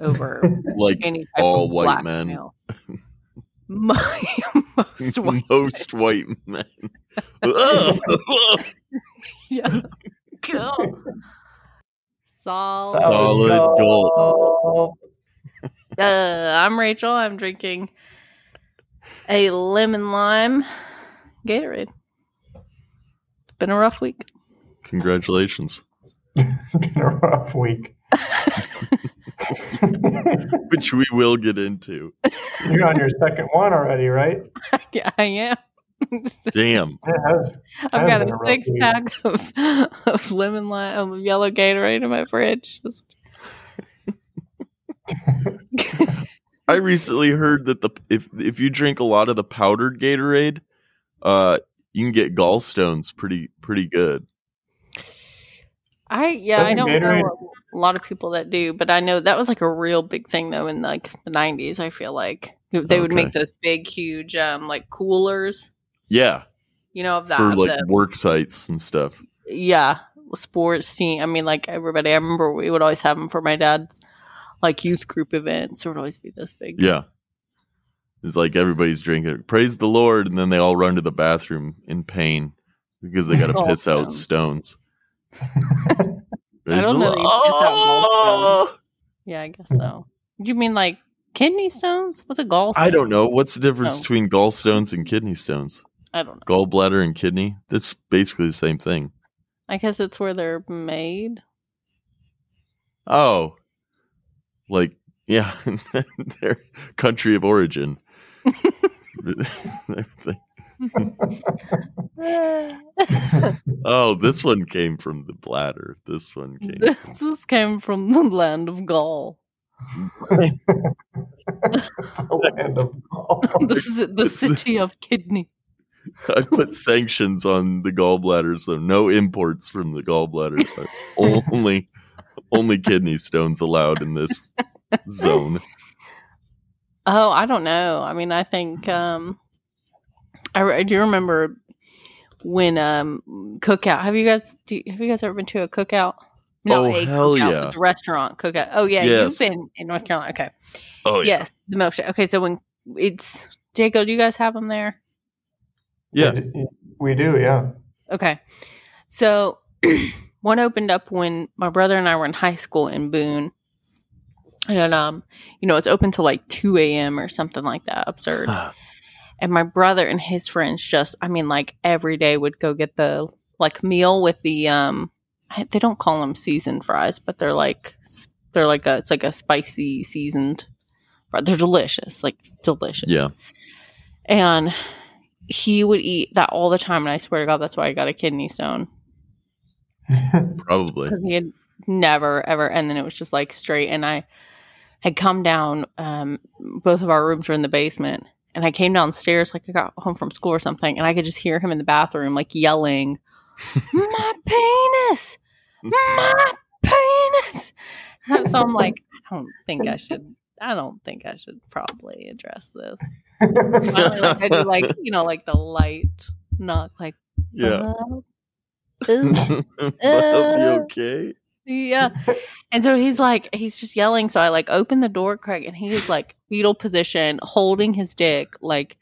over Like any type all of white black men. male. My, most white. Most white men. Ugh. Yeah. Go. Solid. Solid gold. Uh, I'm Rachel. I'm drinking a lemon lime Gatorade. It's been a rough week. Congratulations. Been a rough week. Which we will get into. You're on your second one already, right? yeah, I am. Damn. It has. I've got a a rough six week. pack of, of lemon lime, of yellow Gatorade in my fridge. Just- I recently heard that the if if you drink a lot of the powdered Gatorade, uh, you can get gallstones pretty pretty good. I yeah, I Doesn't don't Gatorade- know a lot of people that do, but I know that was like a real big thing though in like the nineties. I feel like they would make those big, huge, um, like coolers. Yeah, You know of that. for like the- work sites and stuff. yeah, sports team. I mean, like everybody. I remember we would always have them for my dad's like youth group events. It would always be this big. Yeah, it's like everybody's drinking. Praise the Lord, and then they all run to the bathroom in pain because they got to piss out Gallstones. I don't know that you piss Oh! Yeah, I guess so. You mean like kidney stones? What's a gallstone? I don't know what's the difference Oh. between gallstones and kidney stones. I don't know. Gallbladder and kidney. That's basically the same thing. I guess it's where they're made. Oh, like yeah, their country of origin. oh, this one came from the bladder. This one came. this came from the land of Gaul. the land of Gaul. This is the It's the- city of kidney. I put sanctions on the gallbladder, so no imports from the gallbladder. only, only kidney stones allowed in this zone. Oh, I don't know. I mean, I think um, I, I do remember when um cookout. Have you guys do, have you guys ever been to a cookout? Oh, a hell cookout, yeah. The restaurant cookout. Oh yeah, Yes. you've been in North Carolina. Okay. Oh Yes, the milkshake. Okay, so when it's Jacob, do you guys have them there? yeah. We do- We do, yeah. Okay. So one opened up when my brother and I were in high school in Boone. And um, you know, it's open till like two AM or something like that. Absurd. And my brother and his friends just I mean, like every day would go get the like meal with the um they don't call them seasoned fries, but they're like they're like a it's like a spicy seasoned fry. They're delicious, like delicious. Yeah. And he would eat that all the time, and I swear to God, that's why I got a kidney stone Probably. because he had never ever. And then it was just like straight. And I had come down. Um, both of our rooms were in the basement, and I came downstairs like I got home from school or something, and I could just hear him in the bathroom like yelling, "My penis, my penis!" And so I'm like, I don't think I should. I don't think I should probably address this. Finally, like I do, like you know, like the light knock, like Yeah. uh, uh, I'll be okay. Yeah. And so he's like, he's just yelling. So I like open the door, Craig, and he's like fetal position, holding his dick, like.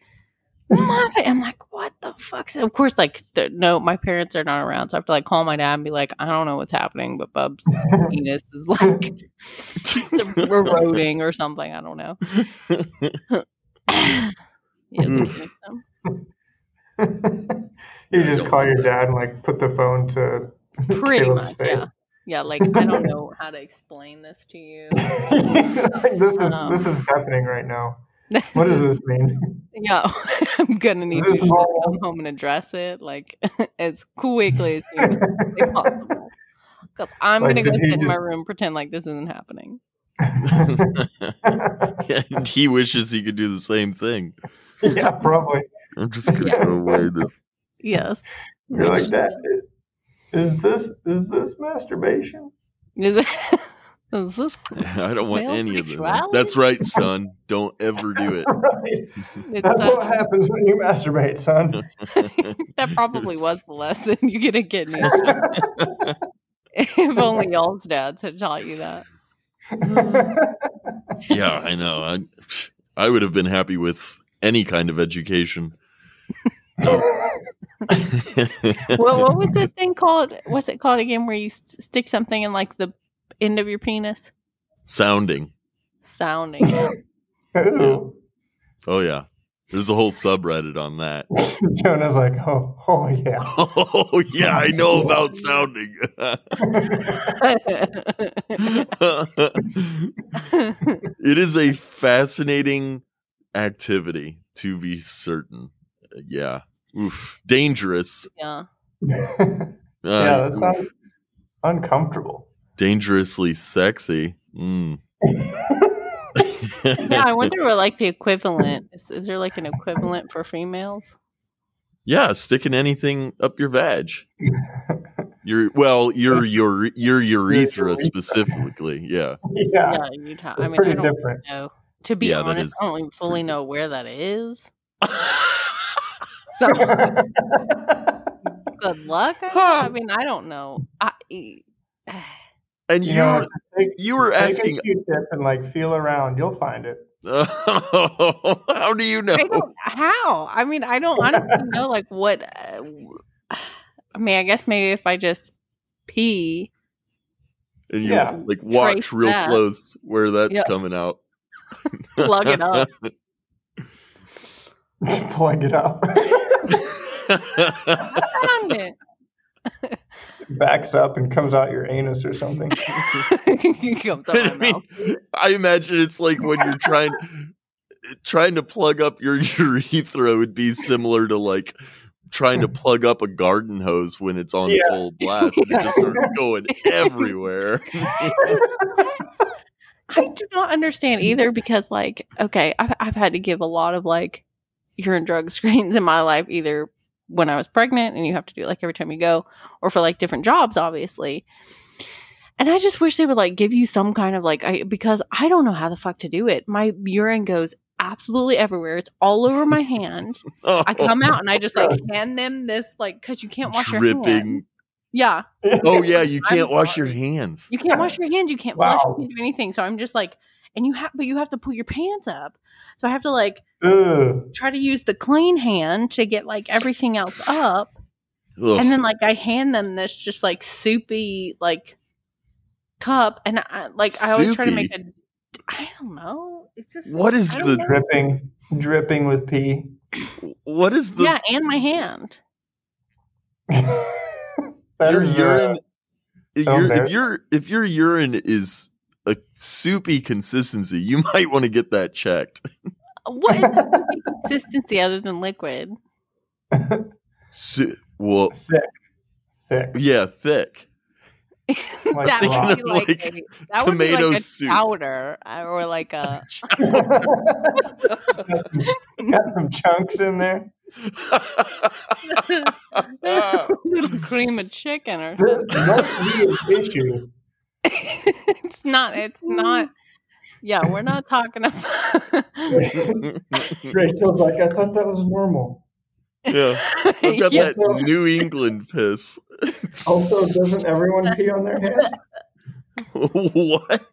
I'm like, what the fuck? Of course, like, no, my parents are not around, so I have to like call my dad and be like, I don't know what's happening, but Bub's penis is like eroding or something. I don't know. yeah, it's a kidney stone. you just call your dad and like put the phone to pretty Caleb's much, face. yeah, yeah. Like, I don't know how to explain this to you. Like, this is Um, this is happening right now. What does this mean? Yeah, I'm gonna need you to just come home and address it like as quickly as possible. Because I'm Like, gonna go did he sit in my room, pretend like this isn't happening. and he wishes he could do the same thing. yeah, probably. I'm just gonna Yeah. throw away this. Yes. You're like that. Is this is this masturbation? Is it? Is this? I don't want Male any of them. That's right, son. Don't ever do it. right. That's uh, what happens when you masturbate, son. that probably was the lesson you get a kidney. stone. if only y'all's dads had taught you that. yeah, I know. I, I would have been happy with any kind of education. what, what was this thing called? What's it called again? Where you st- stick something in like the end of your penis? Sounding. Sounding. yeah. Oh. oh yeah. There's a whole subreddit on that. Jonah's like, oh, oh yeah. Oh yeah, I know about sounding. it is a fascinating activity to be certain. Yeah. Oof. Dangerous. yeah. yeah, Uh, that sounds uncomfortable. dangerously sexy. Mm. Yeah, I wonder what like the equivalent is. Is there like an equivalent for females? Yeah, sticking anything up your vag. Your well, your your your urethra urethra. specifically. Yeah. yeah, Yeah, you ta- it's I mean, I pretty don't different. know. To be Yeah, honest, is I don't fully know where that is. So good luck. I, Huh. I mean, I don't know. I, and you you know, were take, you were take asking a Q-tip and like feel around. You'll find it. how do you know? I don't how. I mean, I don't honestly know like what. Uh, I mean, I guess maybe if I just pee. And you Yeah. like watch real that. close where that's Yeah. coming out. Plug it up. Plug it up. I found it. Backs up and comes out your anus or something. Comes out my I mean, mouth. I imagine it's like when you're trying trying to plug up your urethra would be similar to like trying to plug up a garden hose when it's on Yeah. full blast and it just starts going everywhere. I do not understand either because, like, okay, I've, I've had to give a lot of like urine drug screens in my life, either when I was pregnant and you have to do it like every time you go, or for like different jobs, obviously. And I just wish they would like give you some kind of like, I because I don't know how the fuck to do it. My urine goes absolutely everywhere. It's all over my hand. Oh, I come out and I just like hand them this like because you can't wash your hands. Yeah, Oh yeah, you I'm can't wash your hands. you can't wash your hands. You can't flush. You can't do anything. So I'm just like, and you have, but you have to pull your pants up. So I have to like Ugh. try to use the clean hand to get like everything else up, Ugh. and then like I hand them this just like soupy like cup, and I like I always try to make a. I don't know. It's just what is the know. dripping, dripping with pee. what is the yeah, and my hand. Your uh, urine if so your, if your if your urine is a soupy consistency, you might want to get that checked. What is the consistency other than liquid? Su- well, sick, sick. yeah, thick. Like that would be of, like, like, a, that would be tomato like a soup. chowder or like a got, some, got some chunks in there. little cream of chicken or This something. must be an issue. it's not. It's not. Yeah, we're not talking about. Rachel's like, I thought that was normal. yeah, I've got Yeah. that New England piss. Also, doesn't everyone pee on their head? what?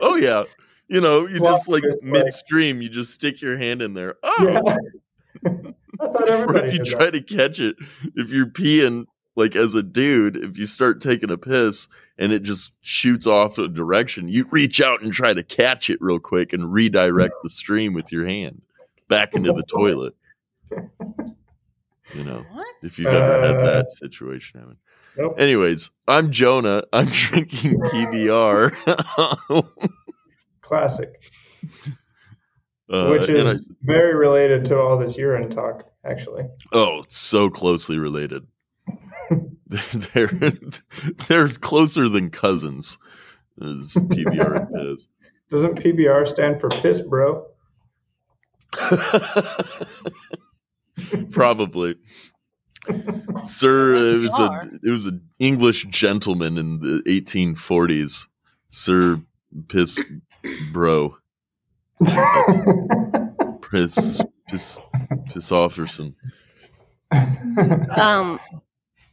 oh yeah, you know, you Well, just like it's like- midstream, you just stick your hand in there. Oh, Yeah. I thought or if you try that. to catch it, if you're peeing like as a dude, if you start taking a piss and it just shoots off a direction, you reach out and try to catch it real quick and redirect the stream with your hand back into the toilet. You know, what? if you've ever had Uh, that situation happen. Nope. Anyways, I'm Jonah. I'm drinking PBR. Classic. Uh, Which and I- is very related to all this urine talk, actually. oh, it's so closely related. They're, they're they're closer than cousins. As PBR is. Doesn't PBR stand for piss, bro? Probably. Sir, it was a it was an English gentleman in the 1840s. Sir Piss Bro. Piss Piss Piss Offerson. Um.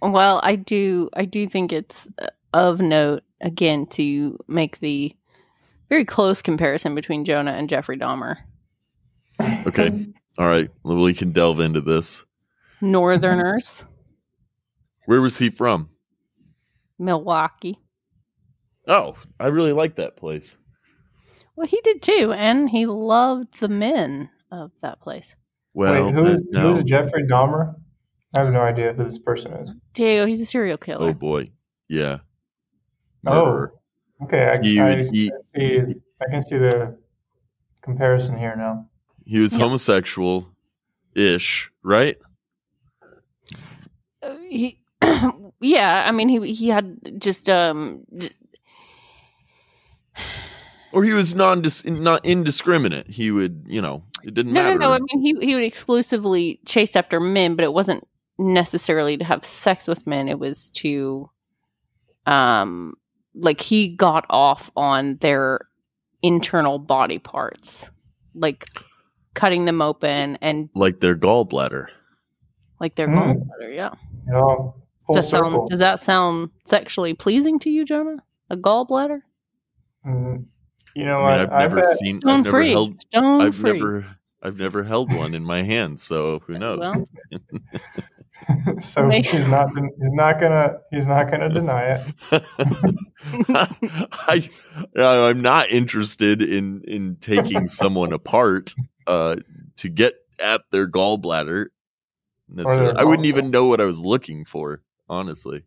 Well, I do. I do think it's uh, of note again to make the very close comparison between Jonah and Jeffrey Dahmer. Okay. All right. Well, we can delve into this. Northerners, Where was he from? Milwaukee. Oh, I really like that place. Well, he did too, and he loved the men of that place. Well, Wait, who's, then, no. who's Jeffrey Dahmer? I have no idea who this person is. Diego, he's a serial killer. oh boy, yeah. Oh. Okay, I, He I, would eat- see. I can see the comparison here now. He was Yep. homosexual, ish, right? Uh, he, yeah, I mean, he he had just um, j- Or he was non not indiscriminate. He would, you know, it didn't matter. no, no, no. I mean, he he would exclusively chase after men, but it wasn't necessarily to have sex with men. It was to, um, like he got off on their internal body parts, like cutting them open and like their gallbladder. like their Hmm. gallbladder. Yeah. You know, full Does that, sound, does that sound sexually pleasing to you, Jonah? A gallbladder? Mm, you know I mean, what? I've never bet, seen. I've never free. held. Stone I've free. never. I've never held one in my hand, so who knows? Well, so May- he's not. He's not gonna. He's not gonna deny it. I, I'm not interested in in taking someone apart uh, to get at their gallbladder. necessarily. I wouldn't even know what I was looking for, honestly.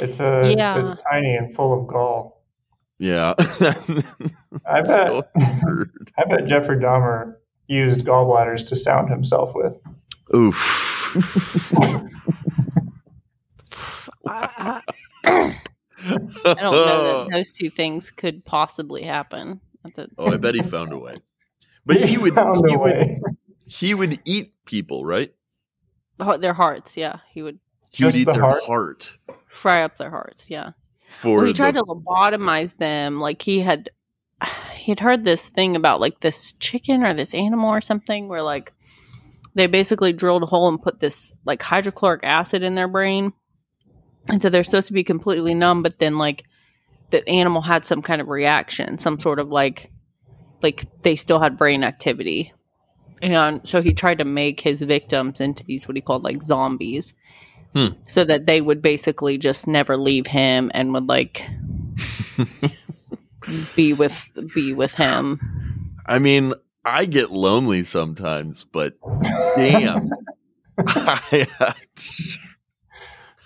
It's a. Yeah. It's tiny and full of gall. Yeah, I bet. So. I bet Jeffrey Dahmer used gallbladders to sound himself with. Oof. I, I- I don't know that those two things could possibly happen. Oh, I bet he found a way. But he would, he would. He would eat people, right? Oh, their hearts, yeah. He would He would eat the their heart? heart, fry up their hearts, yeah. for. Well, he tried the- to lobotomize them. Like he had, he had heard this thing about like this chicken or this animal or something, where like they basically drilled a hole and put this like hydrochloric acid in their brain, and so they're supposed to be completely numb. But then like the animal had some kind of reaction, some sort of like like they still had brain activity. And so he tried to make his victims into these what he called like zombies. Hmm. So that they would basically just never leave him and would like be with be with him. I mean, I get lonely sometimes, but damn. I-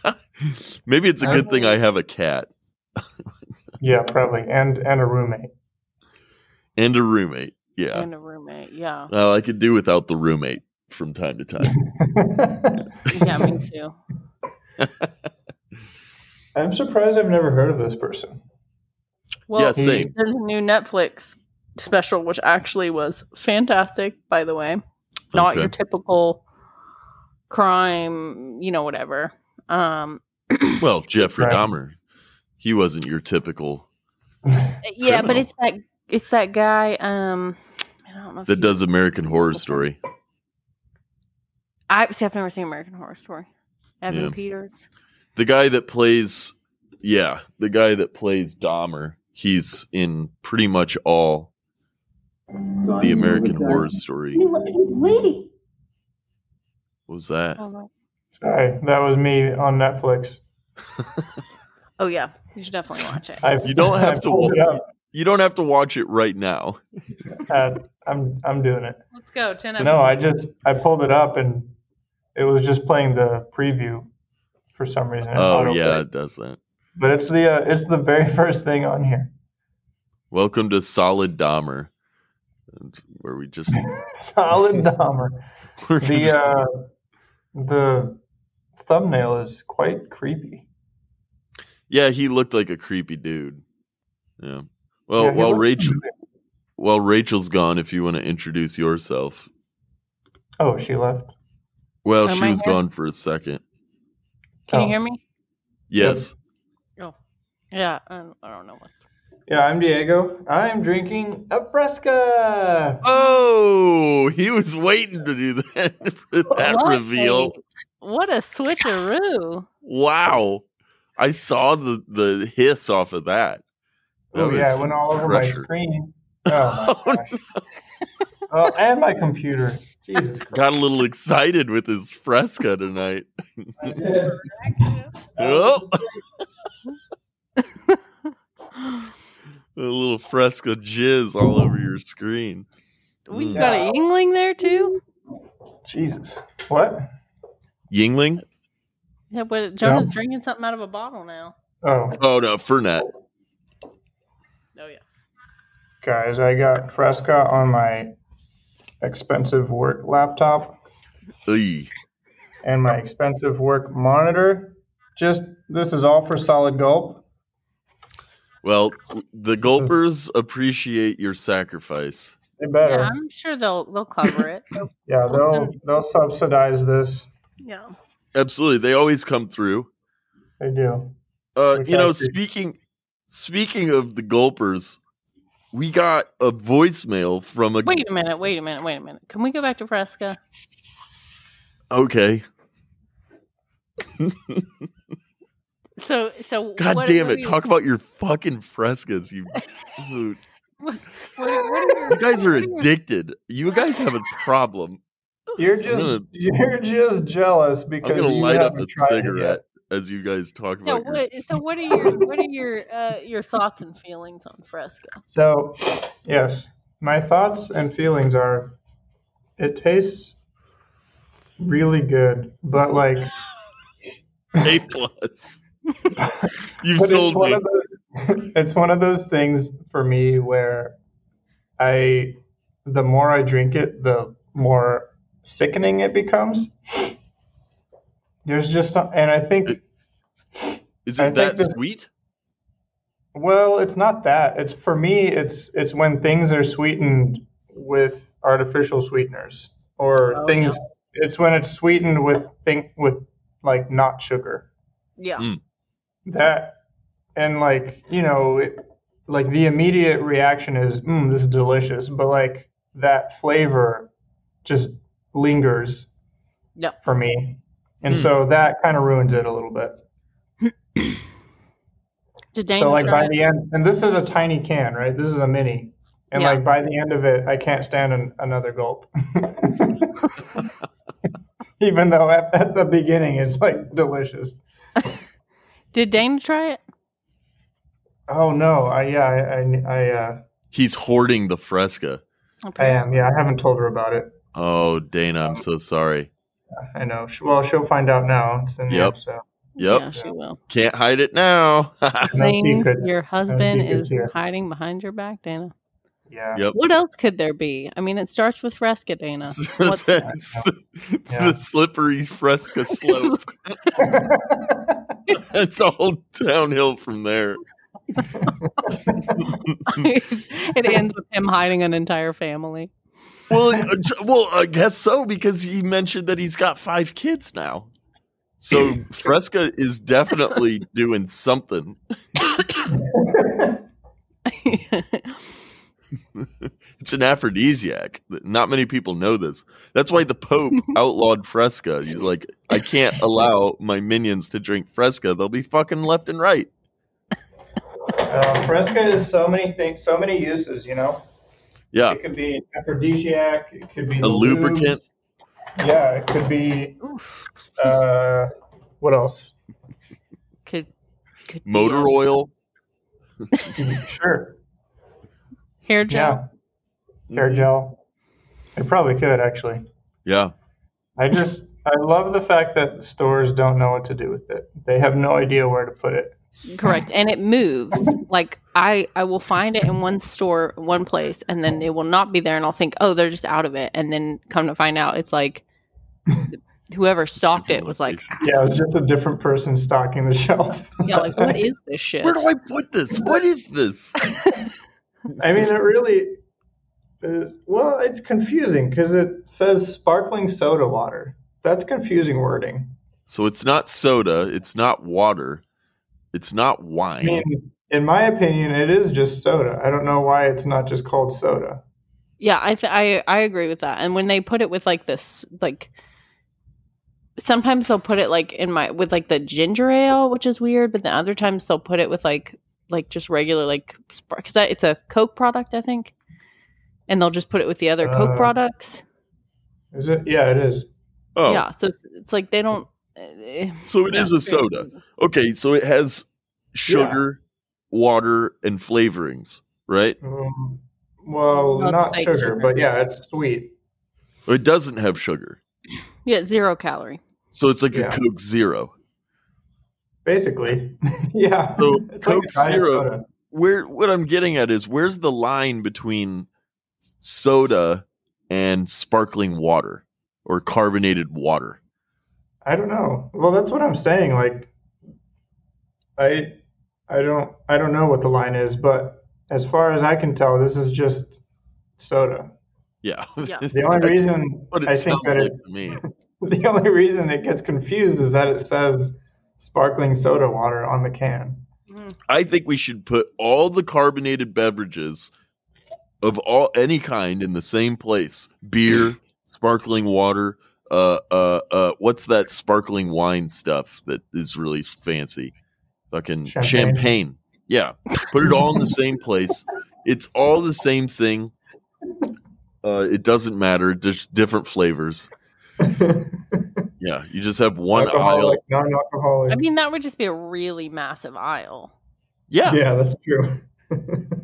uh, Maybe it's a good thing I have a cat Yeah, probably, and and a roommate. and a roommate. Yeah. And a roommate, yeah. Well, I could do without the roommate from time to time. Yeah, me too. I'm surprised I've never heard of this person. Well, yeah, same. there's a new Netflix special which actually was fantastic, by the way. Not Okay. your typical crime, you know, whatever. Um Well, Jeffrey Right. Dahmer, he wasn't your typical yeah, but it's that it's that guy um I don't know that does American Horror Story. I see I've never seen American Horror Story. Evan Yeah. Peters. The guy that plays, yeah, the guy that plays Dahmer, he's in pretty much all the American Horror Story. What was that? Oh, Sorry, that was me on Netflix. oh yeah, you should definitely watch it. I, You don't have I to pulled it wa- up. You don't have to watch it right now. Uh, I'm I'm doing it. Let's go. Ten No, I just I pulled it up and it was just playing the preview for some reason. Oh yeah, it does that. but it's the uh, it's the very first thing on here. Welcome to Solid Dahmer, and where we just Solid Dahmer. we're The just- uh, the thumbnail is quite creepy. yeah, he looked like a creepy dude. Yeah. Well, Yeah, while Rachel, creepy. while Rachel's gone, if you want to introduce yourself. Oh, she left. Well, Am she I was here? gone for a second. Can you Oh. hear me? Yes. Oh, yeah. I don't, I don't know what's. Yeah, I'm Diego. I'm drinking a Fresca. Oh, he was waiting to do that for that What reveal. a- what a switcheroo! Wow. I saw the the hiss off of that. Oh yeah, it went all over my screen. Oh my oh, gosh. oh, and my computer. Jesus Christ. Got a little excited with his fresca tonight. I did. Oh, a little fresca jizz all over your screen. We Mm. got a Yuengling there too. Jesus. What? Yuengling? Yeah, but Jonah's Yeah. drinking something out of a bottle now. Oh, Oh no, Fernet. Oh yeah. guys, I got Fresca on my expensive work laptop Oy. and my expensive work monitor. Just this is all for solid gulp. Well, the gulpers appreciate your sacrifice. They better. Yeah, I'm sure they'll they'll cover it. Yeah, they'll they'll subsidize this. yeah. Absolutely, they always come through. They do. Uh, you know, speaking speaking of the gulpers, we got a voicemail from a. Wait a minute. Wait a minute. Wait a minute. Can we go back to Fresca? Okay, So so. God what- damn it! are Talk about your fucking frescas, you. What, what are your- You guys are addicted. You guys have a problem. You're just gonna- you're just jealous because I'm gonna you light up haven't a tried yet. cigarette as you guys talk No, about. what, your... so what are your what are your uh, your thoughts and feelings on Fresca? So, yes, my thoughts and feelings are it tastes really good, but like A plus. You but it's sold one me. of those it's one of those things for me where I the more I drink it, the more sickening it becomes. There's just some, and I think Is it think that this- sweet? Well, it's not that. It's for me. It's it's when things are sweetened with artificial sweeteners, or Oh, things. It's when it's sweetened with think with like not sugar. Yeah. Mm. That and like you know, it, like the immediate reaction is, mm, "This is delicious," but like that flavor just lingers Yeah. for me, and Hmm. so that kind of ruins it a little bit. Did Dana so like by it? the end and this is a tiny can right this is a mini and like by the end of it i can't stand an, another gulp even though at, at the beginning it's like delicious Did Dana try it? oh no i yeah i i, I, uh, He's hoarding the fresca. I am yeah i haven't told her about it Oh, Dana, I'm so sorry. i know well she'll find out now it's in the Yep. episode Yep. Yeah, she will. Can't hide it now. Things secrets. your husband secrets is here. hiding behind your back, Dana. yeah yep. What else could there be? I mean, it starts with Fresca, Dana. What's the, Yeah. the slippery fresca slope. it's all downhill from there. it ends with him hiding an entire family. Well, uh, well, I guess so because he mentioned that he's got five kids now. So Fresca is definitely doing something. It's an aphrodisiac. Not many people know this. That's why the Pope outlawed Fresca. He's like, I can't allow my minions to drink Fresca. They'll be fucking left and right. uh, fresca is so many things so many uses you know Yeah, it could be an aphrodisiac it could be a lube. lubricant. yeah it could be uh what else Could could be motor oil. Sure. hair gel. Yeah. Hair mm-hmm. gel. It probably could actually. Yeah. I just I love the fact that stores don't know what to do with it. They have no idea where to put it. Correct. And it moves. like I I will find it in one store, one place, and then it will not be there and I'll think, "Oh, they're just out of it." And then come to find out it's like whoever stocked it was like, ah. Yeah, it's just a different person stocking the shelf. "Yeah, like what is this shit?" Where do I put this? What is this? I mean, it really is. Well, it's confusing because it says sparkling soda water. That's confusing wording. So it's not soda. It's not water. It's not I wine. mean, in my opinion, it is just soda. I don't know why it's not just called soda. Yeah, I th- I I agree with that. And when they put it with like this, like sometimes they'll put it like in my with like the ginger ale, which is weird. But then other times they'll put it with like like just regular like because it's a Coke product, I think, and they'll just put it with the other Coke Uh, products. Is it? Yeah, it is. Oh, Yeah, so it's, it's like they don't. eh, so it is a soda. Okay, so it has sugar, water, and flavorings, right? Um, well, No, not sugar, sugar. but yeah, it's sweet. It doesn't have sugar, Yeah, zero calorie. so it's like Yeah. a Coke Zero. Basically, yeah. So It's Coke like Zero- soda. Where what I'm getting at is where's the line between soda and sparkling water or carbonated water? I don't know. Well, that's what I'm saying. Like, I, I don't, I don't know what the line is, but as far as I can tell, this is just soda. Yeah. Yeah. The only That's reason what it I think that like it, to me. the only reason it gets confused is that it says sparkling soda water on the can. Mm. I think we should put all the carbonated beverages of all any kind in the same place. Beer, sparkling water, uh uh uh what's that sparkling wine stuff that is really fancy? Fucking champagne. Champagne. Yeah. Put it all in the same place. It's all the same thing. Uh it doesn't matter, just different flavors. Yeah, you just have one aisle. Non-alcoholic. I mean, that would just be a really massive aisle. Yeah. yeah, that's true.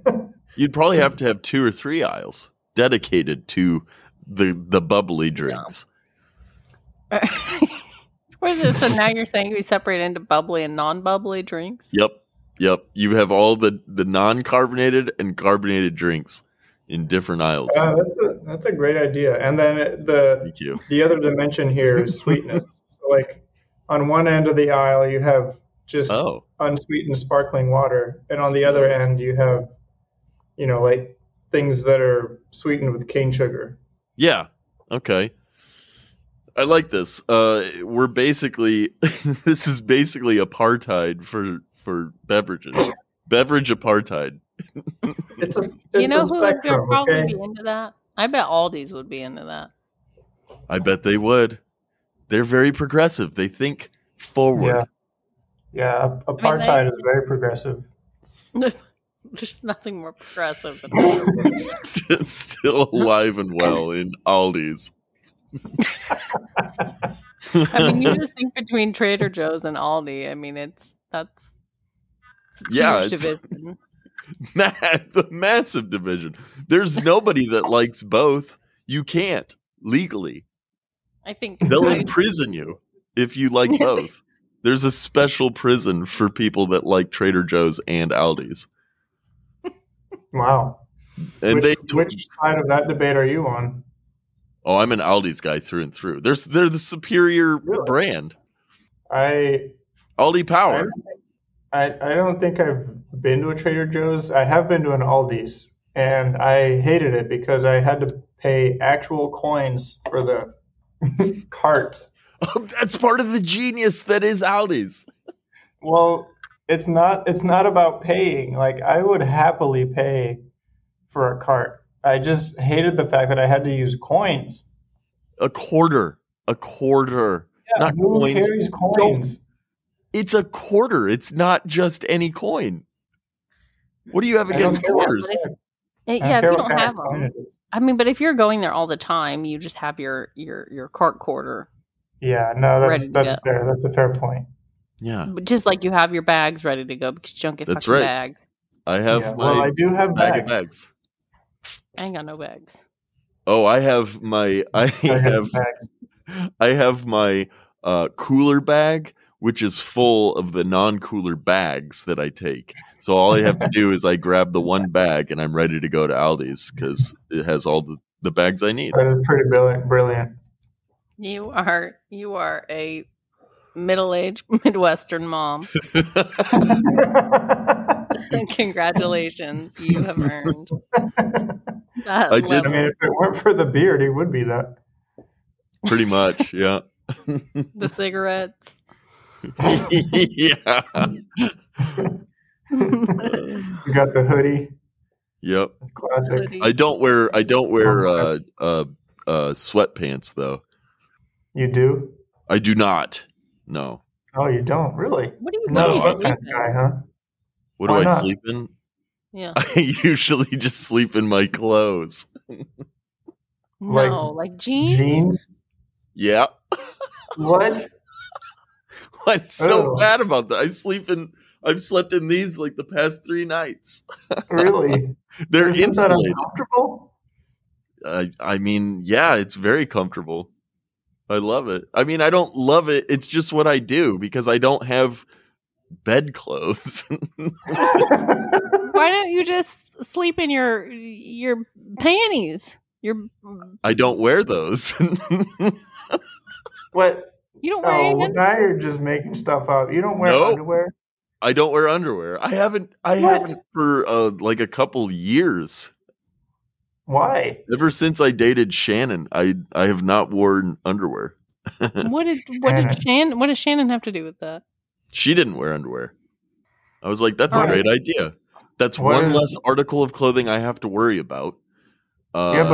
You'd probably have to have two or three aisles dedicated to the the bubbly drinks. What is it? So now you're saying we separate into bubbly and non-bubbly drinks? Yep. Yep. You have all the the non-carbonated and carbonated drinks in different aisles. Uh, that's a that's a great idea. And then the Thank you. the other dimension here is sweetness. so like on one end of the aisle you have just Oh. unsweetened sparkling water, and on the other end you have, you know, like things that are sweetened with cane sugar. Yeah. Okay. I like this. Uh we're basically this is basically apartheid for for beverages. Beverage apartheid. It's a it's you know a who would probably Okay? be into that? I bet Aldi's would be into that. I bet they would. They're very progressive. They think forward. Yeah, ap- apartheid is very progressive. There's nothing more progressive than that. still alive and well in Aldi's. I mean, you just think between Trader Joe's and Aldi. I mean, it's that's Yeah, huge it's- division. Ma- the massive division. There's nobody that likes both. You can't legally. I think They'll I- imprison you if you like both. There's a special prison for people that like Trader Joe's and Aldi's. Wow. And which, they t- which side of that debate are you on? Oh, I'm an Aldi's guy through and through. They're they're the superior Really? brand. I Aldi Power. I, I don't think I've been to a Trader Joe's. I have been to an Aldi's, and I hated it because I had to pay actual coins for the carts. Oh, that's part of the genius that is Aldi's. Well, it's not. It's not about paying. Like I would happily pay for a cart. I just hated the fact that I had to use coins. A quarter. A quarter. Not Who coins. carries coins? It's a quarter. It's not just any coin. What do you have against quarters? kind- Eh, I don't yeah, if you don't have them. I mean, but if you're going there all the time, you just have your your your cart quarter, Yeah, no, that's that's go. fair. That's a fair point. Yeah, But just like you have your bags ready to go because you don't get That's right. bags. I have Yeah, my well, I do have bag bags. of bags. I ain't got no bags. Oh, I have my I I have bags. I have my uh, cooler bag, which is full of the non-cooler bags that I take. So all I have to do is I grab the one bag and I'm ready to go to Aldi's because it has all the, the bags I need. That is pretty brilliant. Brilliant. You are you are a middle aged Midwestern mom. Congratulations, you have earned. That I did- I mean, if it weren't for the beard, he would be that. Pretty much, yeah. the cigarettes. yeah. You got the hoodie. Yep. Classic. I don't wear I don't wear uh uh uh sweatpants though. You do? I do not. No. Oh, you don't really? What do you Not what a do you sweatpants sleep guy, huh? What Why do I not? sleep in? Yeah. I usually just sleep in my clothes. No, like jeans. Jeans? Yeah. What? What's so Oh. bad about that? I sleep in. I've slept in these like the past three nights. Really? They're Isn't that insulated. uncomfortable? I, I mean, yeah, it's very comfortable. I love it. I mean, I don't love it. It's just what I do because I don't have bed clothes. Why don't you just sleep in your your panties? Your I don't wear those. what? you don't wear Oh, well, now you're just making stuff up. You don't wear No. underwear? I don't wear underwear. I haven't. I What? haven't for uh, like a couple years. Why? Ever since I dated Shannon, I I have not worn underwear. What did what did Shannon. Shannon what does Shannon have to do with that? She didn't wear underwear. I was like, that's a Right. great idea. That's What one is- less article of clothing I have to worry about. Uh, yeah,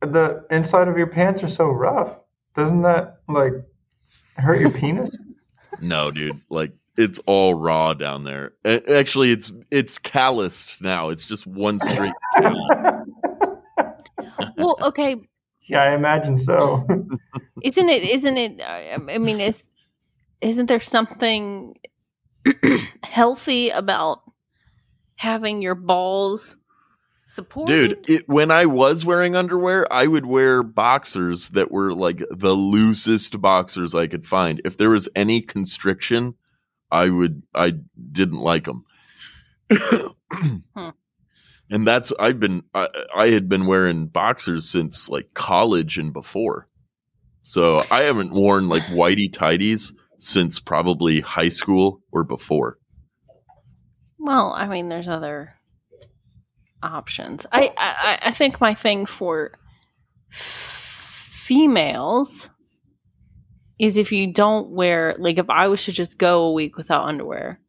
but the inside of your pants are so rough. Doesn't that like hurt your penis? no, dude, like it's all raw down there. Actually, it's it's calloused now. It's just one straight. callus. Well, okay, yeah, I imagine so. isn't it isn't it uh, I mean is isn't there something healthy about having your balls supported? Dude, it, when I was wearing underwear, I would wear boxers that were like the loosest boxers I could find. If there was any constriction, I would I didn't like them. Hmm. And that's I've been I, I had been wearing boxers since like college and before. So I haven't worn like whitey tidies since probably high school or before. Well, I mean, there's other options. I I, I think my thing for f- females is if you don't wear like if I was to just go a week without underwear,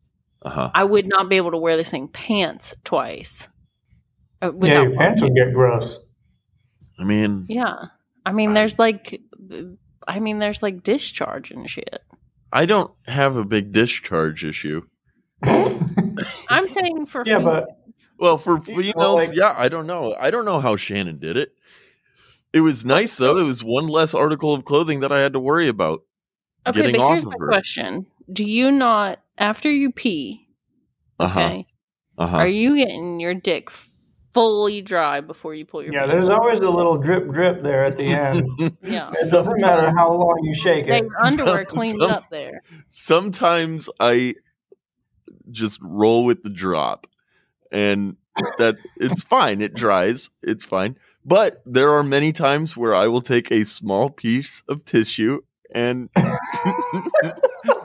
Uh-huh. I would not be able to wear the same pants twice. Uh, yeah, your pants would washing. get gross. I mean, Yeah, I mean, there's like, I mean, there's like discharge and shit. I don't have a big discharge issue. I'm saying for Yeah, but- Well, for Well, females, like- yeah, I don't know. I don't know how Shannon did it. It was nice though. It was one less article of clothing that I had to worry about Okay, getting but off here's of my her. question: Do you not after you pee? Uh huh. Okay, Uh huh. are you getting your dick fully dry before you pull your? yeah, pee? there's always a little drip drip there at the end. yeah. It doesn't matter how long you shake it. your underwear cleans some- up there. Sometimes I just roll with the drop, and that it's fine. It dries. It's fine. But there are many times where I will take a small piece of tissue and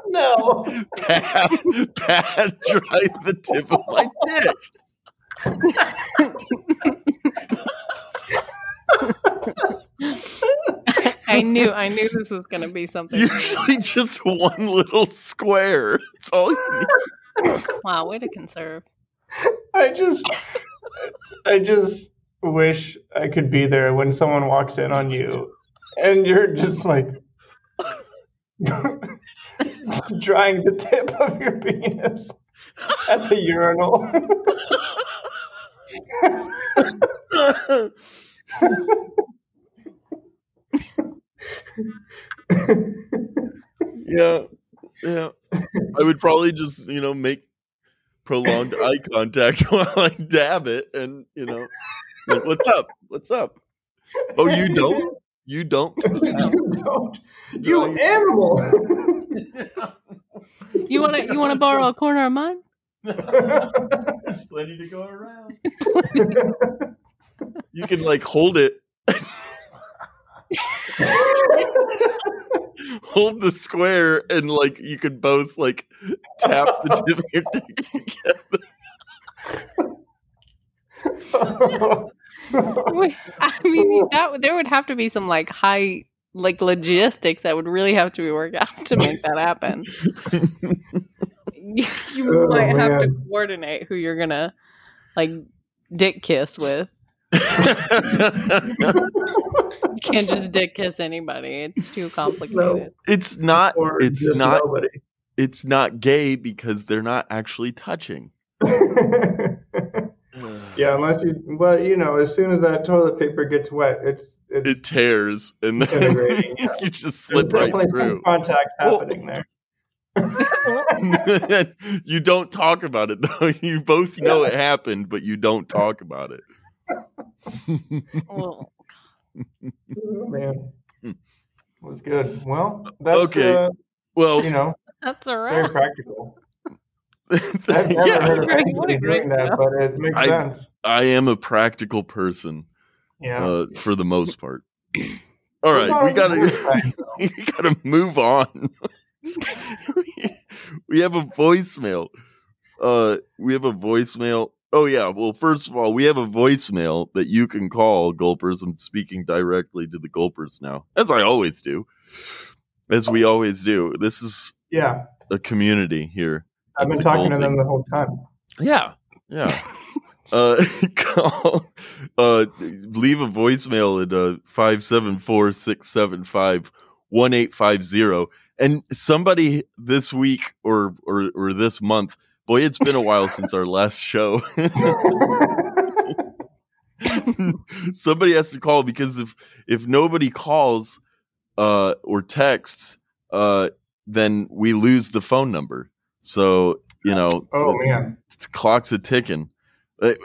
No. pat, pat dry the tip of my dick. I knew, I knew this was going to be something. Usually just one little square. It's all you need. wow, way to conserve. I just I just wish I could be there when someone walks in on you and you're just like drying the tip of your penis at the urinal. yeah. Yeah. I would probably just, you know, make prolonged eye contact while I dab it and, you know, like, what's up? What's up? Oh, you don't? You don't? you don't. You animal. You want to, you want to borrow a corner of mine? There's plenty to go around. You can like hold it. hold the square and like you could both like tap the tip of your dick together. Wait, I mean, that there would have to be some like high like logistics that would really have to be worked out to make that happen. you Oh, might have to coordinate who you're gonna like dick kiss with. You can't just dick kiss anybody. It's too complicated. it's not Or it's not nobody. it's not gay because they're not actually touching. yeah, unless you, well, you know, as soon as that toilet paper gets wet, it's it's It tears, and then Disintegrating, yeah. you just there's slip right definitely some through. contact Well- happening there. you don't talk about it though. You both know it happened, but you don't talk about it. Well, Oh, man, Hmm. was good. Well, that's Okay. uh, well, you know that's a very practical. I've never yeah, heard of Great, anybody what a great doing that, but it makes I- sense. I am a practical person Yeah. uh, for the most part. All right, we gotta we gotta move on. we have a voicemail. Uh, we have a voicemail. Oh yeah. Well, first of all, we have a voicemail that you can call gulpers. I'm speaking directly to the gulpers now, as I always do, as we always do. This is yeah a community here. I've been talking to them the whole time. Yeah. Yeah. uh, call, uh, leave a voicemail at uh, 574 675 1850 and somebody this week or or or this month, boy, it's been a while since our last show. somebody has to call because if if nobody calls uh or texts uh then we lose the phone number. So you know oh man, clock's a ticking.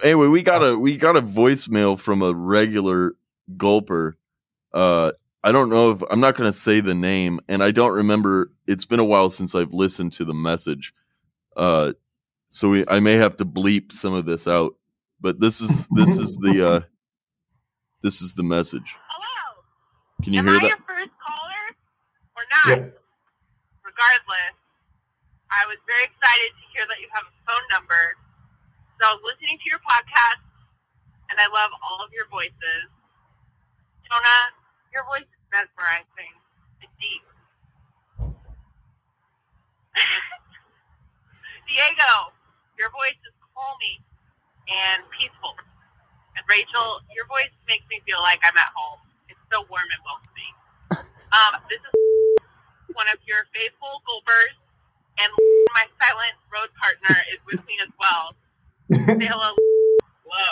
Anyway we got a we got a voicemail from a regular gulper uh i don't know if i'm not going to say the name and i don't remember it's been a while since i've listened to the message uh so we i may have to bleep some of this out but this is this is the uh this is the message Hello. can you Am hear I that your first caller or not? Yep. Regardless, I was very excited to hear that you have a phone number. So I was listening to your podcast, and I love all of your voices. Jonah, your voice is mesmerizing. It's deep. Diego, your voice is calming and peaceful. And Rachel, your voice makes me feel like I'm at home. It's so warm and welcoming. Um, this is one of your faithful gulpers, and my silent road partner is with me as well. Say hello. Hello.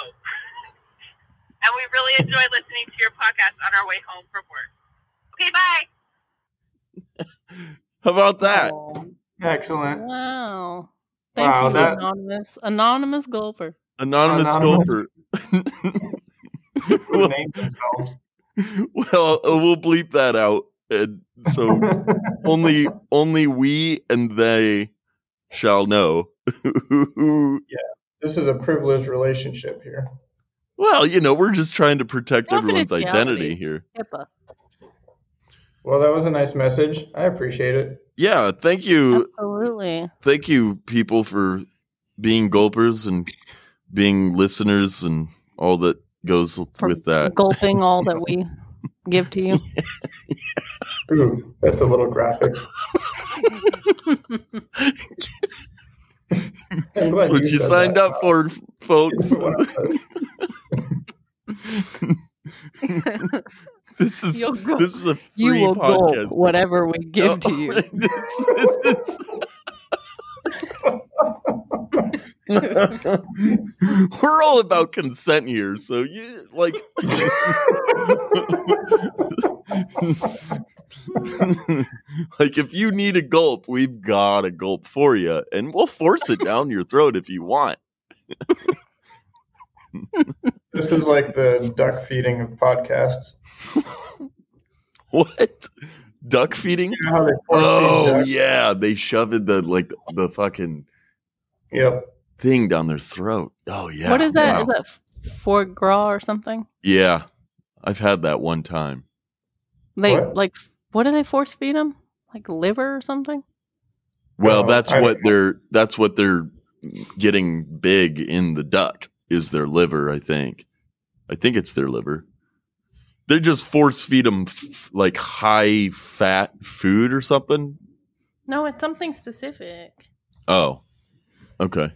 and we really enjoy listening to your podcast on our way home from work. Okay, bye. how about that Oh, excellent. wow. Wow, Thanks, that- anonymous anonymous gulper. anonymous, Anonymous. gulper Who well uh, we'll bleep that out and so only only we and they shall know yeah, this is a privileged relationship here. well you know we're just trying to protect everyone's identity here HIPAA. Well, that was a nice message. I appreciate it. yeah thank you Absolutely. thank you people for being gulpers and being listeners and all that goes For with that Gulping all that we give to you. Ooh, that's a little graphic. That's what you said signed that. up for folks this is You'll this is a free you will podcast whatever we give to you. this- this is- We're all about consent here, so you like like if you need a gulp, we've got a gulp for you, and we'll force it down your throat if you want. This is like the duck feeding of podcasts. What? Duck feeding? You know how they force feed Oh yeah, they shove it the like the fucking Yep. thing down their throat. Oh yeah. what is that? Is wow. that foie gras or something? Yeah, I've had that one time. They What? like what do they force feed them? Like liver or something? Well, Oh, that's what they're that's what they're getting big in the duck is their liver. I think. I think it's their liver. They just force feed them f- like high fat food or something. No, it's something specific. Oh, okay.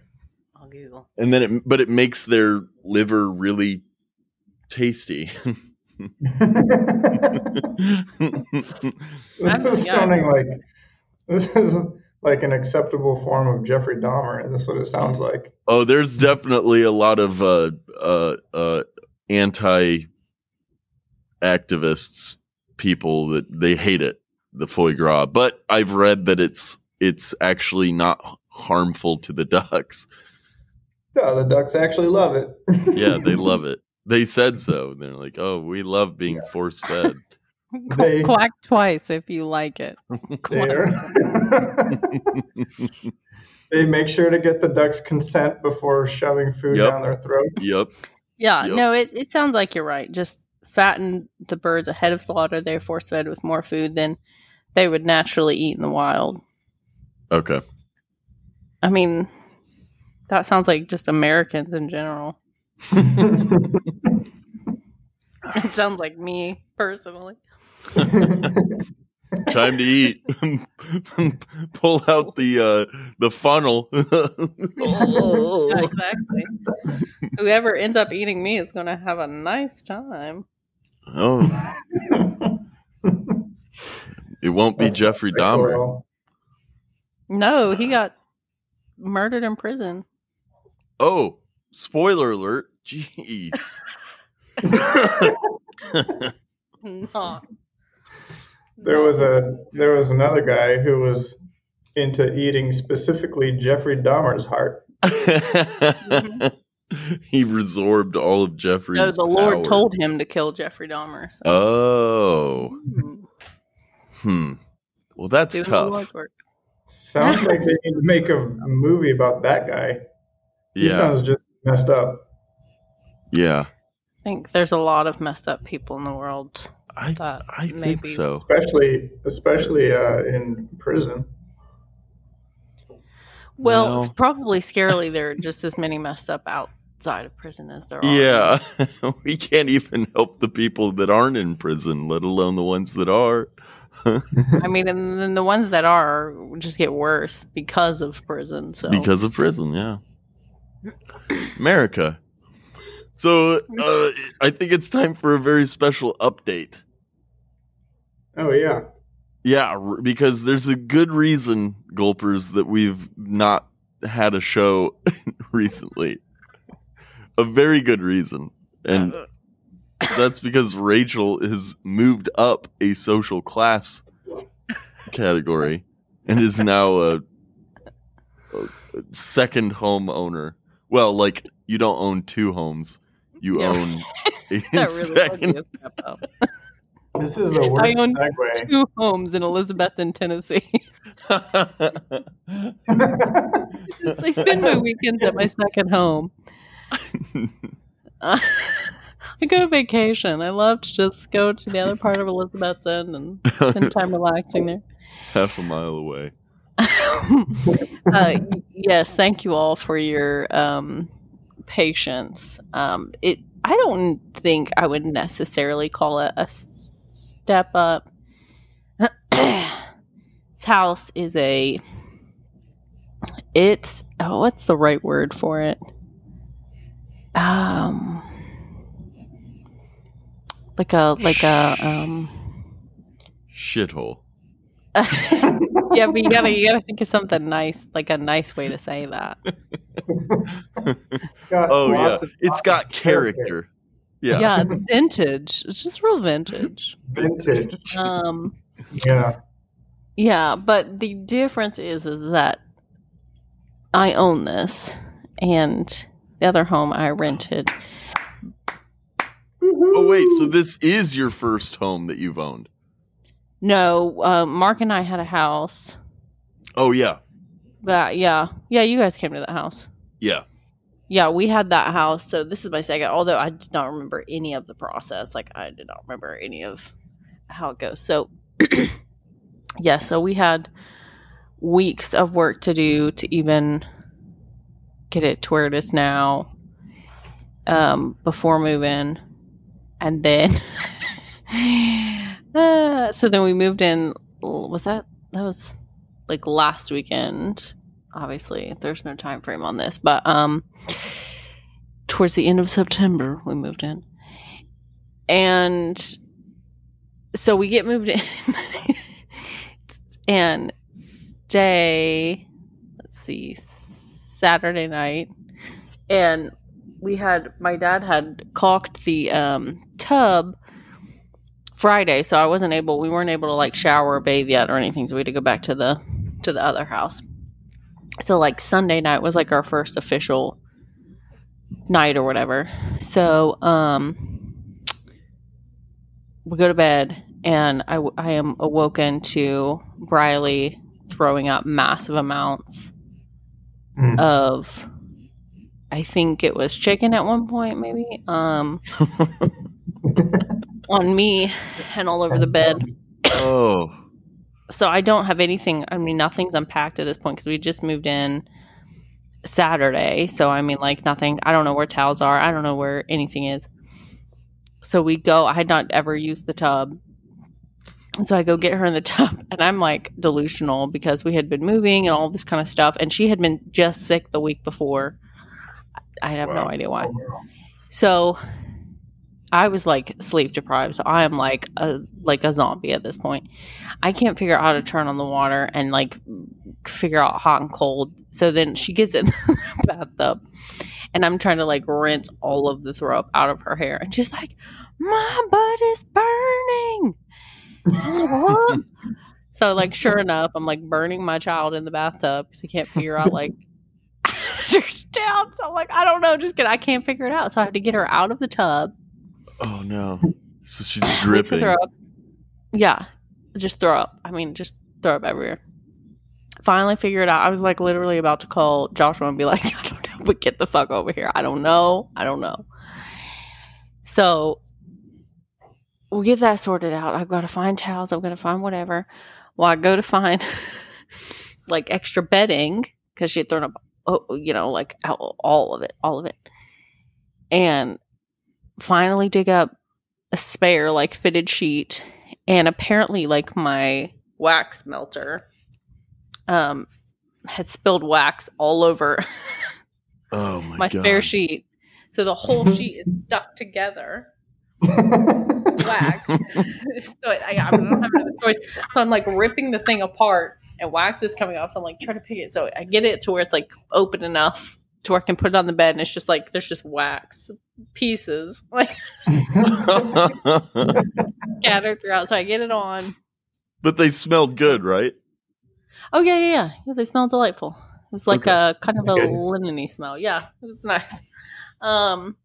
I'll Google. And then it, but it makes their liver really tasty. this is sounding like this is like an acceptable form of Jeffrey Dahmer, and that's what it sounds like. Oh, there's definitely a lot of uh, uh, uh, anti activists people that they hate it, the foie gras. But I've read that it's it's actually not harmful to the ducks. Yeah, the ducks actually love it. Yeah, they love it. They said so. They're like, "Oh, we love being force fed." They- Quack twice if you like it. There. they make sure to get the ducks' consent before shoving food Yep. down their throats. yep. Yeah, Yep. no, it, it sounds like you're right. Just fatten the birds ahead of slaughter. They're force fed with more food than they would naturally eat in the wild. Okay. I mean, that sounds like just Americans in general. It sounds like me personally. Time to eat. Pull out the uh, the funnel. Yeah, exactly. Whoever ends up eating me is going to have a nice time. oh, it won't be That's Jeffrey Dahmer. cool. No, he got murdered in prison. Oh, spoiler alert. Jeez. No. There was a there was another guy who was into eating specifically Jeffrey Dahmer's heart. he resorbed all of Jeffrey's. No, the Lord power. told him to kill Jeffrey Dahmer. So. Oh, Hmm. hmm. Well, that's Do the tough. Sounds like they need to make a, a movie about that guy. He Yeah, sounds just messed up. yeah. I think there's a lot of messed up people in the world. I That I think so. Especially especially uh, in prison. Well, Well- it's probably scarily there are just as many messed up outside of prison as there are. Yeah, we can't even help the people that aren't in prison, let alone the ones that are. I mean, and then the ones that are just get worse because of prison. So because of prison yeah america so uh, i think it's time for a very special update Oh yeah. yeah because there's a good reason gulpers that we've not had a show recently a very good reason and that's because rachel has moved up a social class category and is now a, a second home owner. Well, like you don't own two homes, you Yeah. own a that really second. A step up. This is the worst own segue. Two homes in Elizabethton, Tennessee. I spend my weekends at my second home. Uh, I go to vacation. I love to just go to the other part of Elizabethton and spend time relaxing there. Half a mile away. uh, yes, thank you all for your um, patience. Um, it, I don't think I would necessarily call it a s- step up. this house is a. It's oh, what's the right word for it? Um, like a like a um. Shithole. yeah, but you gotta you gotta think of something nice, like a nice way to say that. Got Oh yeah, it's got of character. Yeah. Yeah, it's vintage. It's just real vintage. Vintage. Um, Yeah. yeah, but the difference is is that I own this, and the other home I rented. Oh wait, so this is your first home that you've owned? No, uh, Mark and I had a house. Oh yeah, But yeah, yeah, you guys came to that house. yeah. Yeah, we had that house. So this is my second. Although I did not remember any of the process. Like I did not remember any of how it goes. So yeah, so we had weeks of work to do to even get it to where it is now. Um, before moving, and then uh, so then we moved in. Was that that was like last weekend? Obviously there's no time frame on this but um towards the end of september we moved in and so we get moved in and stay Let's see, Saturday night, and we had my dad had caulked the um, tub Friday, so I wasn't able. We weren't able to like shower or bathe yet or anything, so we had to go back to the to the other house. So like Sunday night was like our first official night or whatever. So um, we go to bed, and I w- I am awoken to Briley throwing up massive amounts Mm. of I think it was chicken at one point, maybe. Um, on me and all over the bed. oh, So I don't have anything. I mean, nothing's unpacked at this point because we just moved in Saturday. So I mean, like nothing. I don't know where towels are. I don't know where anything is. So we go. I had not ever used the tub. And so I go get her in the tub, and I'm like delusional because we had been moving and all this kind of stuff, and she had been just sick the week before. I have no idea why. Oh, so I was like sleep deprived. So I am like a like a zombie at this point. I can't figure out how to turn on the water and like figure out hot and cold. So then she gets in the bathtub and I'm trying to like rinse all of the throw up out of her hair. And she's like, My butt is burning. So like sure enough, I'm like burning my child in the bathtub because I can't figure out like down. So I'm like, I don't know, just get I can't figure it out. So I have to get her out of the tub. Oh no! So she's dripping. throw up. Yeah, just throw up. I mean, just throw up everywhere. Finally figure it out. I was like literally about to call Joshua and be like, I don't know, but get the fuck over here. I don't know. I don't know. So we'll get that sorted out. I've got to find towels. I'm going to find whatever. Well, I go to find like extra bedding because she had thrown up, oh, you know, like all of it, all of it. And finally dig up a spare like fitted sheet and apparently like my wax melter um had spilled wax all over Oh my, my god! spare sheet. So the whole sheet is stuck together wax. So I, I don't have another choice. So i'm like ripping the thing apart and wax is coming off. So i'm like trying to pick it. So i get it to where it's like open enough to where i can put it on the bed and it's just like there's just wax pieces like scattered throughout so i get it on but they smelled good, right? Oh yeah, yeah, yeah. Yeah, they smell delightful. It was like Okay. a kind of That's a good. lineny smell. Yeah, it was nice. Um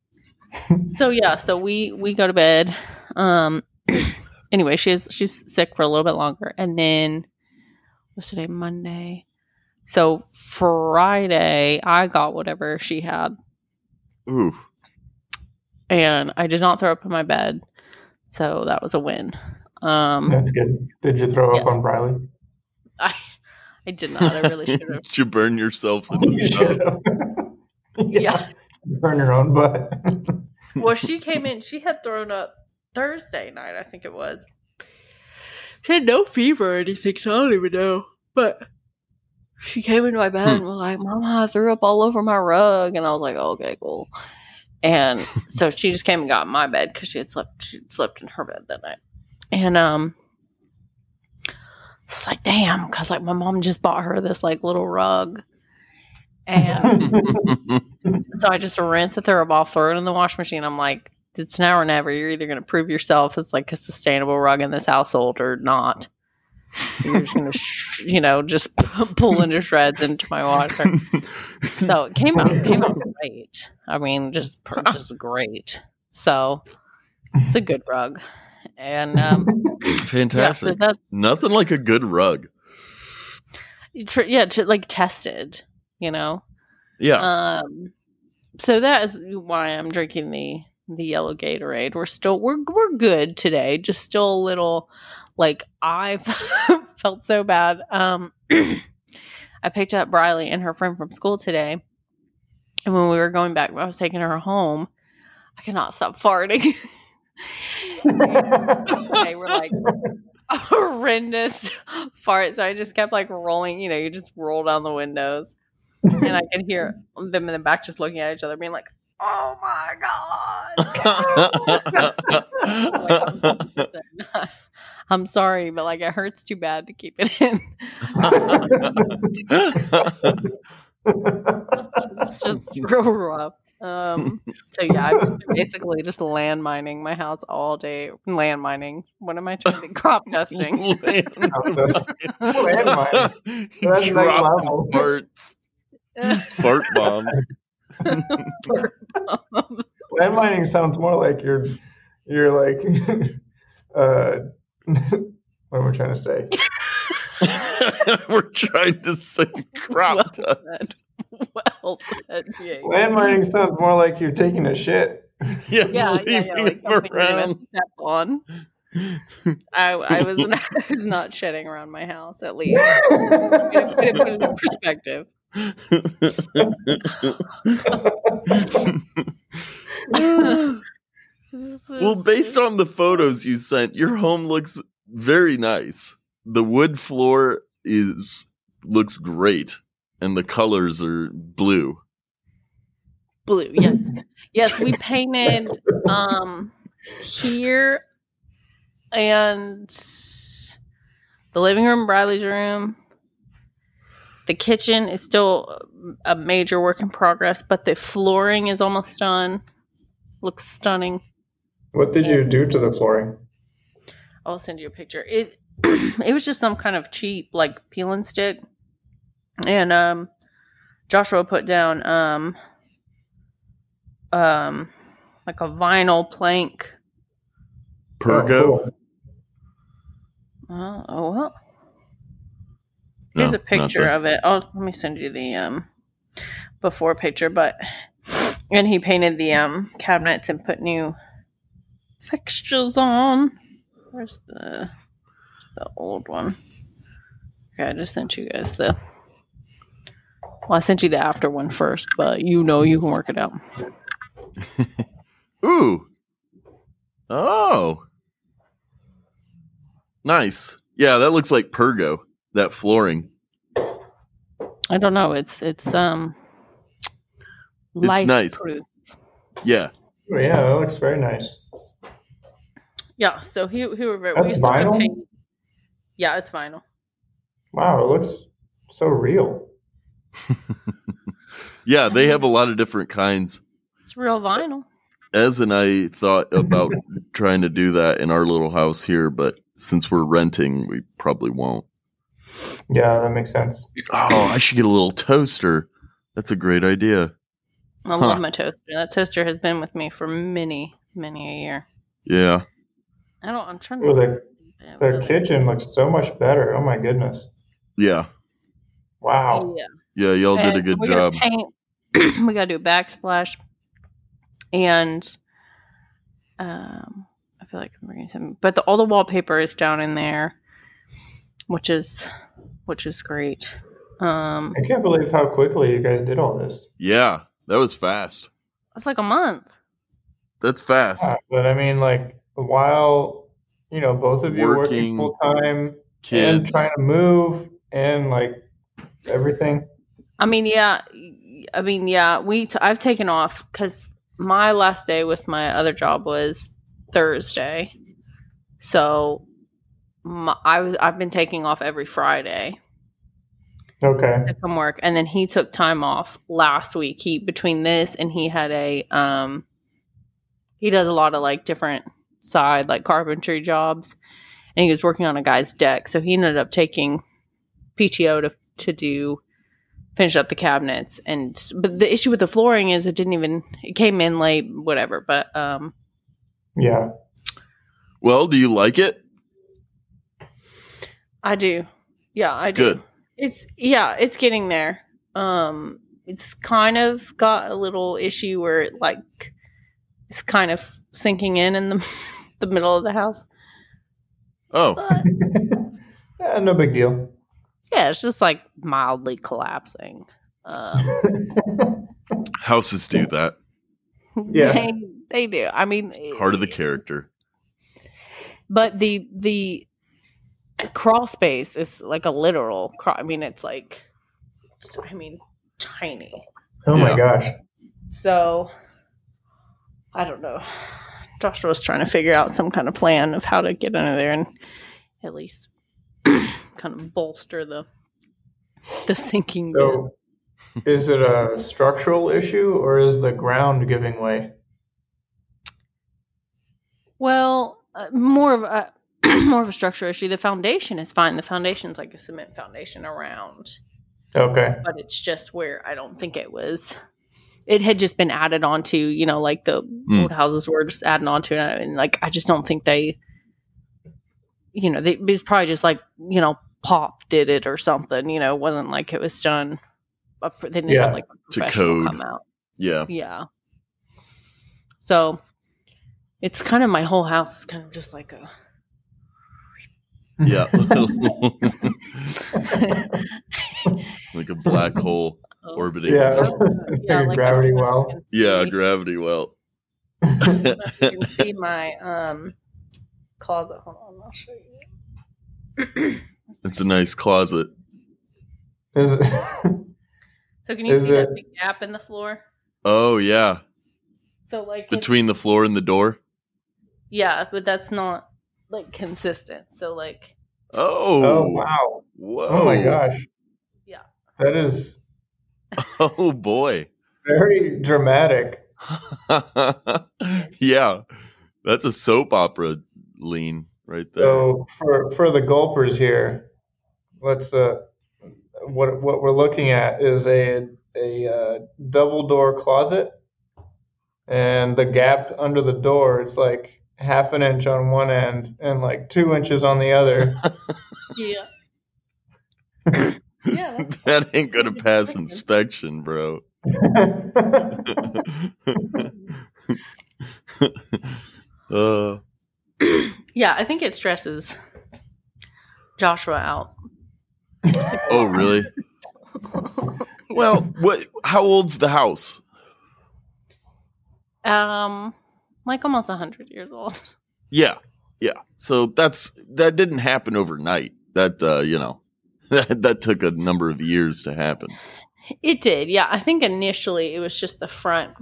so yeah, so we we go to bed. Um anyway, she's she's sick for a little bit longer. And then what's today? Monday. So Friday I got whatever she had. Ooh, And I did not throw up in my bed. So that was a win. Um That's good. Did you throw up on Briley? I I did not. I really should have. Did you burn yourself in the should tub? have. Yeah. Burn your own butt. well, she came in. She had thrown up Thursday night, I think it was. She had no fever or anything, so I don't even know. But she came into my bed and was like, "Mama, I threw up all over my rug," and I was like, "Okay, cool." And so she just came and got my bed because she had slept. She slept in her bed that night, and um. So it's like, damn, because like my mom just bought her this like little rug, and so I just rinse it, throw it off, throw it in the wash machine. I'm like, it's now or never. You're either going to prove yourself as like a sustainable rug in this household or not. You're just going to, sh- you know, just pull into shreds into my washer. So it came out, came out great. I mean, just, per- just great. So it's a good rug. And um, yeah, so Fantastic. that, Nothing like a good rug. tr- yeah, to, like tested, you know. Yeah. Um, so that is why I'm drinking the the yellow Gatorade. We're still we're we're good today. Just still a little like I felt so bad. Um, I picked up Briley and her friend from school today, and when we were going back, I was taking her home. I cannot stop farting. they were like horrendous farts. So I just kept like rolling. You know, you just roll down the windows and I can hear them in the back just looking at each other, being like, "Oh my god!" Like, I'm, I'm sorry, but like it hurts too bad to keep it in. it's just real rough. Um, so yeah, I've just basically just land mining my house all day. Land mining. What am I trying to crop dusting? Land- Landmine. That's next Drop level. farts, fart bombs. Land mining sounds more like you're you're like uh what am I trying to say? We're trying to say crop Well dust. well said, Jake. Land mining sounds more like you're taking a shit. Yeah, Yeah, yeah, yeah, like them something you around. step on. I, I was not, I was not shedding around my house at least. Put it- put it into perspective. Well, based on the photos you sent, your home looks very nice. The wood floor is looks great, and the colors are blue. blue, yes, yes, we painted um here and the living room, Briley's room. The kitchen is still a major work in progress, but the flooring is almost done. Looks stunning. What did you do to the flooring? I'll send you a picture. It it was just some kind of cheap like peel and stick. And um Joshua put down um um like a vinyl plank. Pergo. Oh. Oh, oh well. Here's No, a picture of it. Oh, let me send you the um before picture, but and he painted the um cabinets and put new fixtures on. Where's the the old one? Okay, I just sent you guys the well, I sent you the after one first, but you know you can work it out. Ooh. Oh. Nice. Yeah, that looks like Pergo. That flooring. I don't know. It's it's um It's nice. life-proof. Yeah. Oh, yeah, that looks very nice. Yeah, so he he were very. That's used vinyl? Paint- Yeah, it's vinyl. Wow, it looks so real. Yeah, they have a lot of different kinds. It's real vinyl. Ez and I thought about trying to do that in our little house here, but since we're renting, we probably won't. Yeah, that makes sense. Oh, I should get a little toaster. That's a great idea. I Huh. love my toaster. That toaster has been with me for many, many a year. Yeah. I don't. I'm trying to. Well, the, Yeah, the really. kitchen looks so much better. Oh my goodness. Yeah. Wow. Yeah. Yeah, y'all did a good we gotta job. Paint. we gotta do a backsplash, and um, I feel like I'm bringing some, but the, all the wallpaper is down in there, which is which is great. Um, I can't believe how quickly you guys did all this. Yeah, that was fast. it's like a month. That's fast. Uh, but I mean, like, while, you know, both of you are Working, working full time and Kids. trying to move and like everything. I mean, yeah. I mean, yeah. We t- I've taken off because my last day with my other job was Thursday, so my, I was I've been taking off every Friday Okay. to come work, and then he took time off last week. He between this and he had a um, he does a lot of like different side like carpentry jobs, and he was working on a guy's deck, so he ended up taking PTO to to do finish up the cabinets and but the issue with the flooring is it didn't even it came in late whatever but um Yeah. Well, do you like it? i do yeah i do Good. it's yeah it's getting there um it's kind of got a little issue where it like it's kind of sinking in in the the middle of the house Oh, but yeah, no big deal. yeah it's just like mildly collapsing um houses do that. Yeah. they, they do i mean Part of the character. but the the crawl space is like a literal crawl. I mean, it's like, I mean, tiny. oh my gosh. So, I don't know. Joshua was trying to figure out some kind of plan of how to get under there, and at least kind of bolster the the sinking. So, is it a structural issue or is the ground giving way? Well, uh, more of a more of a structural issue. The foundation is fine. The foundation's like a cement foundation around, Okay. but it's just where I don't think it was. It had just been added onto, you know, like the Hmm. old houses were just adding onto it, and like I just don't think they, you know, they it's probably just like you know, pop did it or something. You know, it wasn't like it was done. a They didn't Yeah. have like a To code. come out. Yeah. Yeah. So it's kind of my whole house is kind of just like a Yeah. like a black hole orbiting. Yeah. yeah, Like like gravity well. Yeah, gravity well. you can see my um closet. Hold on, I'll show you. It's a nice closet. Is it- So can you Is see it- that big gap in the floor? Oh yeah. So like it- Between the floor and the door. yeah, but that's not like consistent. So like Oh. oh wow! Whoa. Oh my gosh! Yeah. that is Oh boy. very dramatic. yeah. That's a soap opera lean right there. So for for the gulpers here, let's uh, what what we're looking at is a a uh, double door closet, and the gap under the door it's like half an inch on one end and like two inches on the other. yeah. Yeah, that ain't gonna pass inspection, bro. uh, yeah, I think it stresses Joshua out. oh really? Well, what? How old's the house? Um like almost a hundred years old. Yeah, yeah. So that's that didn't happen overnight. That uh, you know, that that took a number of years to happen. It did, yeah. I think initially it was just the front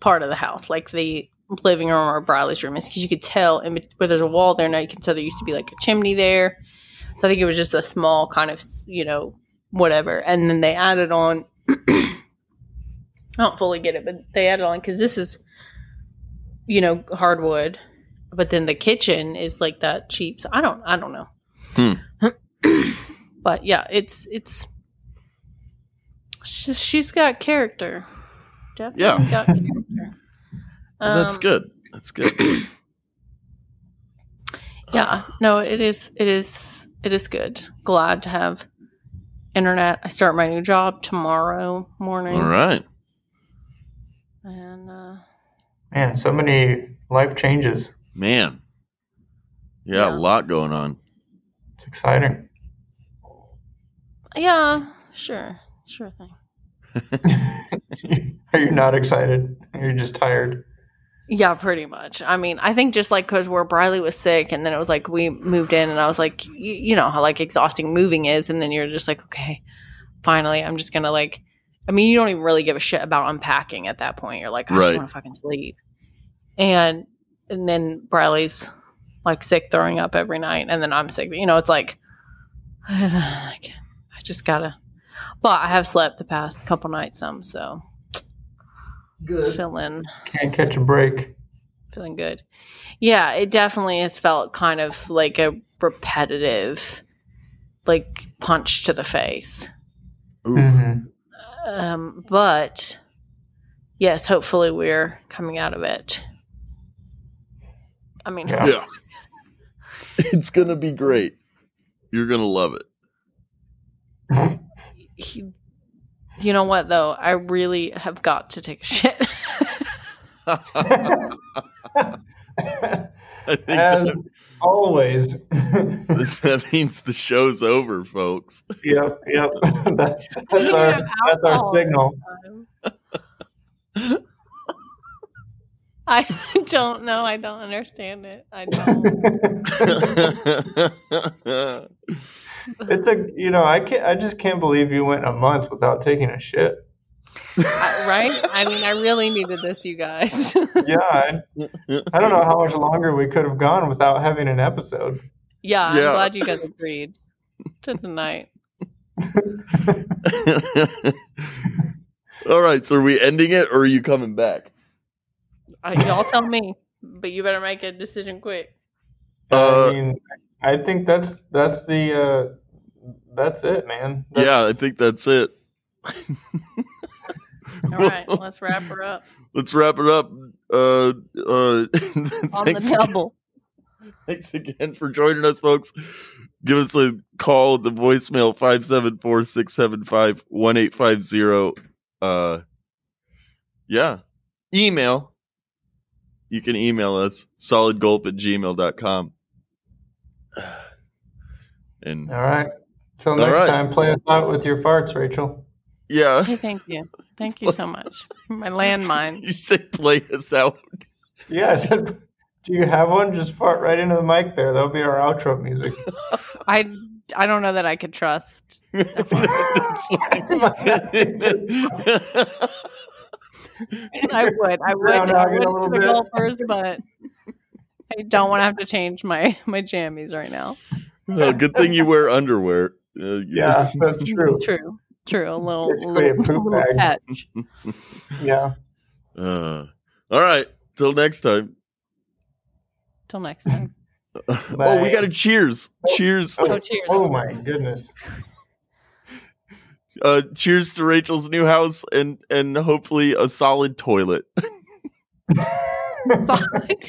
part of the house, like the living room or Briley's room, is because you could tell in, where there's a wall there now. You can tell there used to be like a chimney there. So I think it was just a small kind of, you know, whatever. And then they added on. I don't fully get it, but they added on because this is, you know, hardwood. But then the kitchen is like that cheap. So I don't, I don't know. Hmm. but yeah, it's it's she's, she's got character. Definitely Yeah. got character. That's Um, good. That's good. Yeah, no, it is. It is. It is good. Glad to have internet. I start my new job tomorrow morning, All right. and uh, Man, so many life changes. Man. Yeah, Yeah. a lot going on. It's exciting. Yeah, sure, sure thing. Are you not excited? Are You're just tired. Yeah, pretty much. I mean, I think just like because where Briley was sick, and then it was like we moved in, and I was like, you, you know how like exhausting moving is, and then you're just like, okay, finally, I'm just gonna like. I mean, you don't even really give a shit about unpacking at that point. You're like, I Right. just want to fucking sleep, and and then Briley's like sick, throwing up every night, and then I'm sick. You know, it's like, I just gotta. But I have slept the past couple nights some, so Good. feeling Can't catch a break. feeling good. Yeah, it definitely has felt kind of like a repetitive, like punch to the face. Ooh. hmm Um, but yes, hopefully we're coming out of it. I mean, Yeah. Yeah. It's going to be great. You're going to love it. He, you know what though? I really have got to take a shit. I think As that, always. that means the show's over, folks. yep, yep. That- that's our that's our signal. I don't know. I don't understand it. I don't. It's a you know I can't I just can't believe you went a month without taking a shit. I, right? I mean, I really needed this, you guys. Yeah, I, I don't know how much longer we could have gone without having an episode. yeah, I'm glad you guys agreed to tonight. All right, so are we ending it or are you coming back? I, y'all tell me, but you better make a decision quick. Uh, I mean, I think that's that's the uh, that's it, man. That's- Yeah, I think that's it. All right, let's wrap her up Let's wrap it up. Uh, uh, on the thanks, double. thanks again for joining us, folks. Give us a call at the voicemail 574 675 1850. Uh, yeah. Email. You can email us solidgulp at gmail.com. And All right. Till next right. time, play us out with your farts, Rachel. yeah, Hey, thank you. Thank you so much. My landmine. you say play us out. Yeah, I said, do you have one? Just fart right into the mic there. That'll be our outro music. I I don't know that I could trust. I would. I would. I would a the gulpers, but I don't want to have to change my my jammies right now. Oh, good thing you wear underwear. Uh, Yeah, that's true. True. True. A little, Basically a little, poop little bag. patch. Yeah. Uh, all right. Till next time. Till next time. Oh, we got to cheers. Cheers. Oh, cheers. Oh my goodness. Uh, cheers to Rachel's new house and and hopefully a solid toilet. Solid.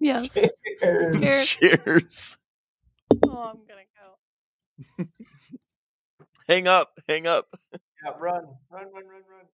Yeah. Cheers. cheers. Oh, I'm gonna go. Hang up. Hang up. Yeah, run, run, run, run, run.